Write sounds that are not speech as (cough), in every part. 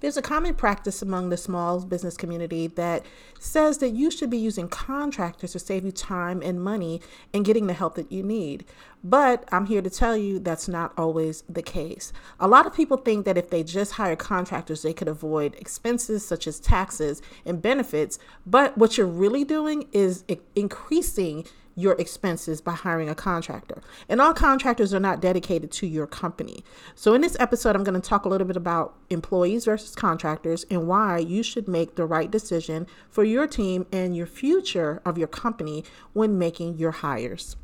There's a common practice among the small business community that says that you should be using contractors to save you time and money and getting the help that you need. But I'm here to tell you that's not always the case. A lot of people think that if they just hire contractors, they could avoid expenses such as taxes and benefits. But what you're really doing is increasing your expenses by hiring a contractor. And all contractors are not dedicated to your company. So, in this episode, I'm going to talk a little bit about employees versus contractors and why you should make the right decision for your team and your future of your company when making your hires.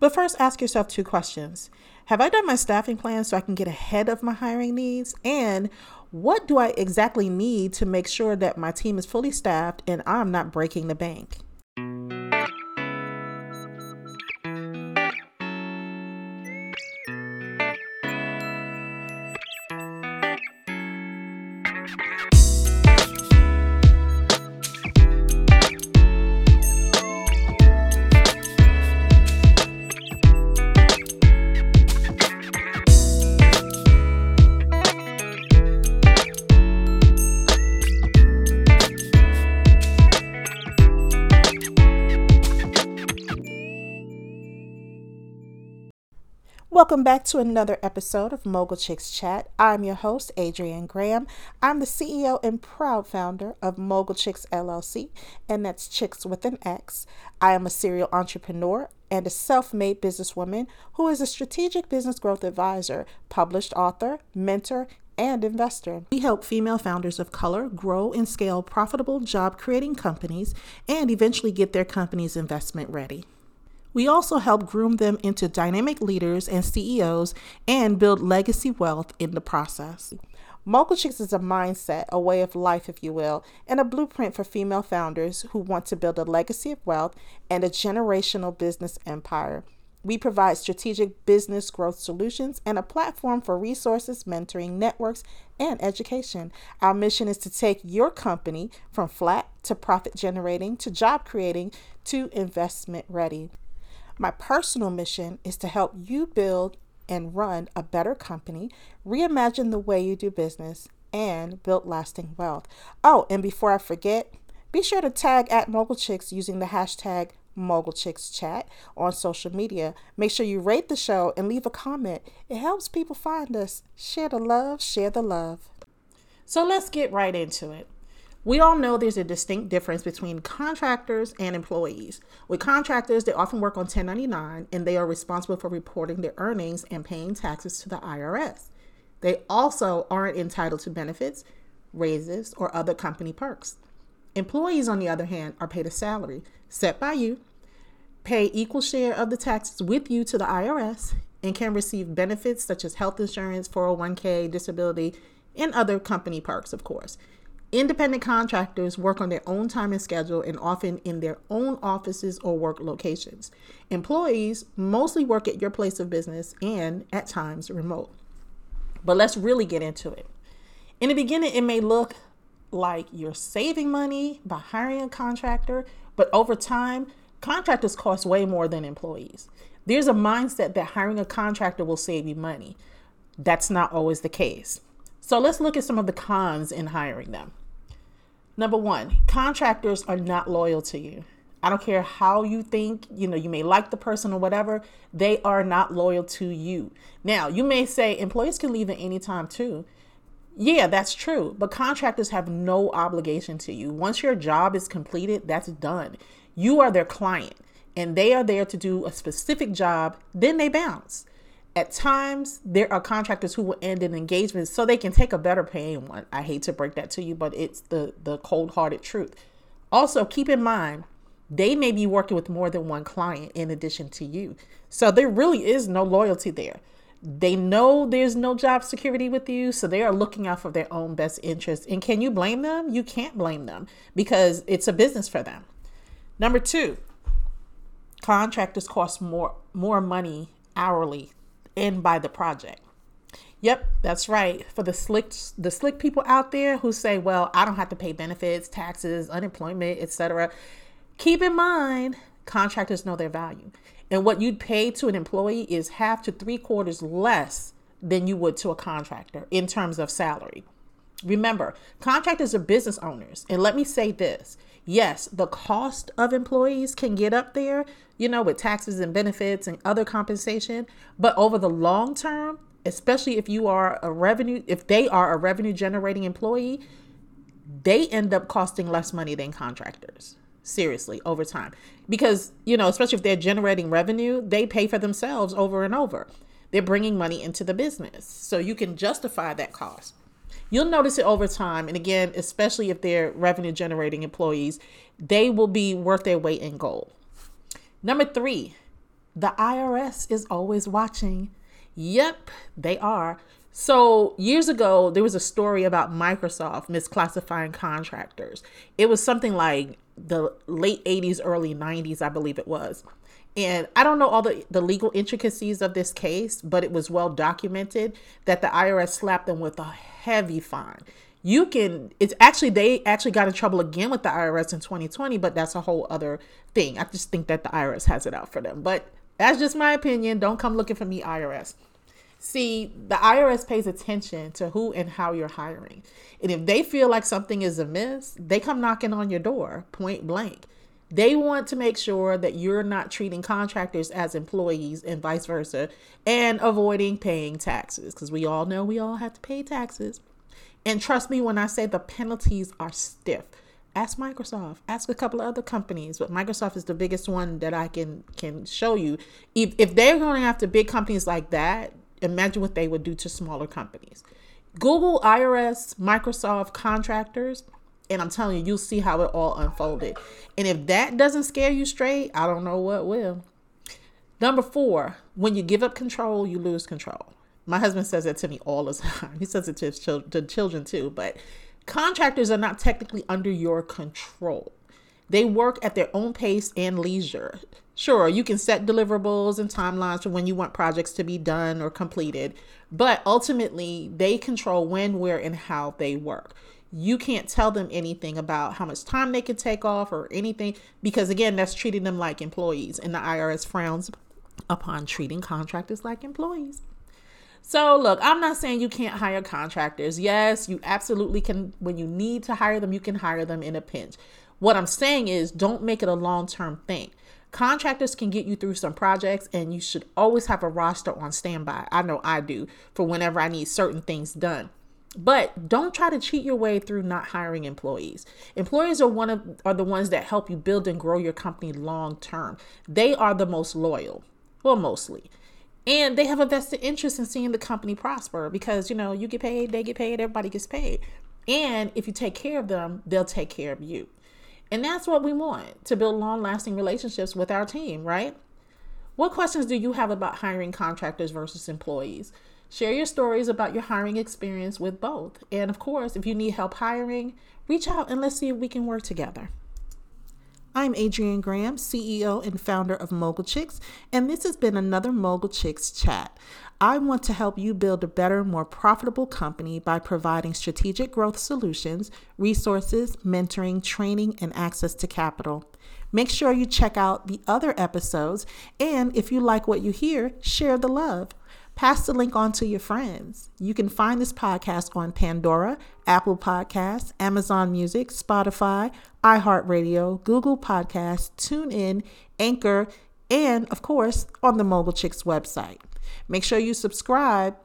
But first, ask yourself two questions Have I done my staffing plan so I can get ahead of my hiring needs? And what do I exactly need to make sure that my team is fully staffed and I'm not breaking the bank? Welcome back to another episode of Mogul Chix Chat. I'm your host, Adrienne Graham. I'm the CEO and proud founder of Mogul Chix LLC, and that's Chix with an X. I am a serial entrepreneur and a self made businesswoman who is a strategic business growth advisor, published author, mentor, and investor. We help female founders of color grow and scale profitable job creating companies and eventually get their companies investment ready. We also help groom them into dynamic leaders and CEOs and build legacy wealth in the process. Mogul Chix is a mindset, a way of life, if you will, and a blueprint for female founders who want to build a legacy of wealth and a generational business empire. We provide strategic business growth solutions and a platform for resources, mentoring, networks, and education. Our mission is to take your company from flat to profit generating to job creating to investment ready. My personal mission is to help you build and run a better company, reimagine the way you do business, and build lasting wealth. Oh, and before I forget, be sure to tag at Mogul Chix using the hashtag Mogul Chix Chat on social media. Make sure you rate the show and leave a comment. It helps people find us. Share the love, share the love. So let's get right into it. We all know there's a distinct difference between contractors and employees. With contractors, they often work on 1099 and they are responsible for reporting their earnings and paying taxes to the IRS. They also aren't entitled to benefits, raises, or other company perks. Employees, on the other hand, are paid a salary set by you, pay equal share of the taxes with you to the IRS, and can receive benefits such as health insurance, 401k, disability, and other company perks, of course. Independent contractors work on their own time and schedule and often in their own offices or work locations. Employees mostly work at your place of business and at times remote. But let's really get into it. In the beginning, it may look like you're saving money by hiring a contractor, but over time, contractors cost way more than employees. There's a mindset that hiring a contractor will save you money. That's not always the case. So let's look at some of the cons in hiring them. Number one, contractors are not loyal to you. I don't care how you think, you know, you may like the person or whatever, they are not loyal to you. Now, you may say employees can leave at any time too. Yeah, that's true, but contractors have no obligation to you. Once your job is completed, that's done. You are their client and they are there to do a specific job, then they bounce. At times, there are contractors who will end an engagement so they can take a better paying one. I hate to break that to you, but it's the, the cold hearted truth. Also, keep in mind, they may be working with more than one client in addition to you. So there really is no loyalty there. They know there's no job security with you, so they are looking out for their own best interest. And can you blame them? You can't blame them because it's a business for them. Number two, contractors cost more more money hourly and by the project. Yep, that's right. For the slick the slick people out there who say, "Well, I don't have to pay benefits, taxes, unemployment, etc." Keep in mind, contractors know their value. And what you'd pay to an employee is half to three quarters less than you would to a contractor in terms of salary. Remember, contractors are business owners. And let me say this yes, the cost of employees can get up there, you know, with taxes and benefits and other compensation. But over the long term, especially if you are a revenue, if they are a revenue generating employee, they end up costing less money than contractors. Seriously, over time. Because, you know, especially if they're generating revenue, they pay for themselves over and over. They're bringing money into the business. So you can justify that cost. You'll notice it over time. And again, especially if they're revenue generating employees, they will be worth their weight in gold. Number three, the IRS is always watching. Yep, they are. So, years ago, there was a story about Microsoft misclassifying contractors. It was something like the late 80s, early 90s, I believe it was. And I don't know all the, the legal intricacies of this case, but it was well documented that the IRS slapped them with a heavy fine. You can, it's actually, they actually got in trouble again with the IRS in 2020, but that's a whole other thing. I just think that the IRS has it out for them. But that's just my opinion. Don't come looking for me, IRS. See, the IRS pays attention to who and how you're hiring. And if they feel like something is amiss, they come knocking on your door point blank. They want to make sure that you're not treating contractors as employees and vice versa and avoiding paying taxes because we all know we all have to pay taxes. And trust me when I say the penalties are stiff. Ask Microsoft, ask a couple of other companies, but Microsoft is the biggest one that I can can show you. If if they're going after big companies like that, imagine what they would do to smaller companies. Google, IRS, Microsoft contractors, and I'm telling you, you'll see how it all unfolded. And if that doesn't scare you straight, I don't know what will. Number four, when you give up control, you lose control. My husband says that to me all the (laughs) time. He says it to his children, to children too. But contractors are not technically under your control. They work at their own pace and leisure. Sure, you can set deliverables and timelines for when you want projects to be done or completed, but ultimately they control when, where, and how they work you can't tell them anything about how much time they can take off or anything because again that's treating them like employees and the IRS frowns upon treating contractors like employees. So, look, I'm not saying you can't hire contractors. Yes, you absolutely can. When you need to hire them, you can hire them in a pinch. What I'm saying is, don't make it a long term thing. Contractors can get you through some projects, and you should always have a roster on standby. I know I do for whenever I need certain things done. But don't try to cheat your way through not hiring employees. Employees are one of are the ones that help you build and grow your company long term. They are the most loyal, well, mostly. And they have a vested interest in seeing the company prosper because you know you get paid, they get paid, everybody gets paid. And if you take care of them, they'll take care of you. And that's what we want to build long lasting relationships with our team, right? What questions do you have about hiring contractors versus employees? Share your stories about your hiring experience with both. And of course, if you need help hiring, reach out and let's see if we can work together. I'm Adrienne Graham, CEO and founder of Mogul Chix, and this has been another Mogul Chix chat. I want to help you build a better, more profitable company by providing strategic growth solutions, resources, mentoring, training, and access to capital. Make sure you check out the other episodes, and if you like what you hear, share the love. Pass the link on to your friends. You can find this podcast on Pandora, Apple Podcasts, Amazon Music, Spotify, iHeartRadio, Google Podcasts, TuneIn, Anchor, and of course on the Mogul Chix website. Make sure you subscribe.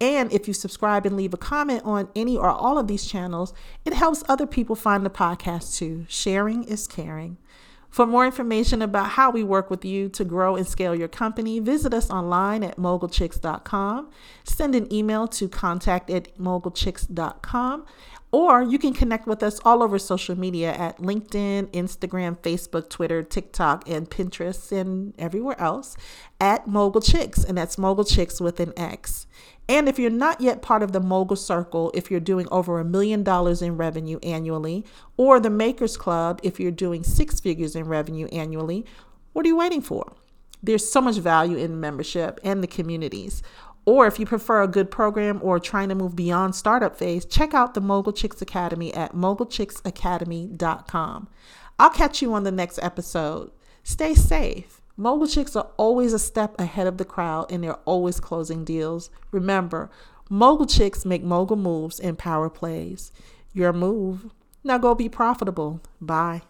And if you subscribe and leave a comment on any or all of these channels, it helps other people find the podcast too. Sharing is caring. For more information about how we work with you to grow and scale your company, visit us online at mogulchix.com. Send an email to contact at mogulchix.com. Or you can connect with us all over social media at LinkedIn, Instagram, Facebook, Twitter, TikTok, and Pinterest, and everywhere else at Mogul Chix. And that's Mogul Chix with an X. And if you're not yet part of the Mogul Circle, if you're doing over a million dollars in revenue annually, or the Makers Club, if you're doing six figures in revenue annually, what are you waiting for? There's so much value in membership and the communities. Or if you prefer a good program or trying to move beyond startup phase, check out the Mogul Chix Academy at mogulchixacademy.com. I'll catch you on the next episode. Stay safe. Mogul chicks are always a step ahead of the crowd and they're always closing deals. Remember, mogul chicks make mogul moves and power plays. Your move. Now go be profitable. Bye.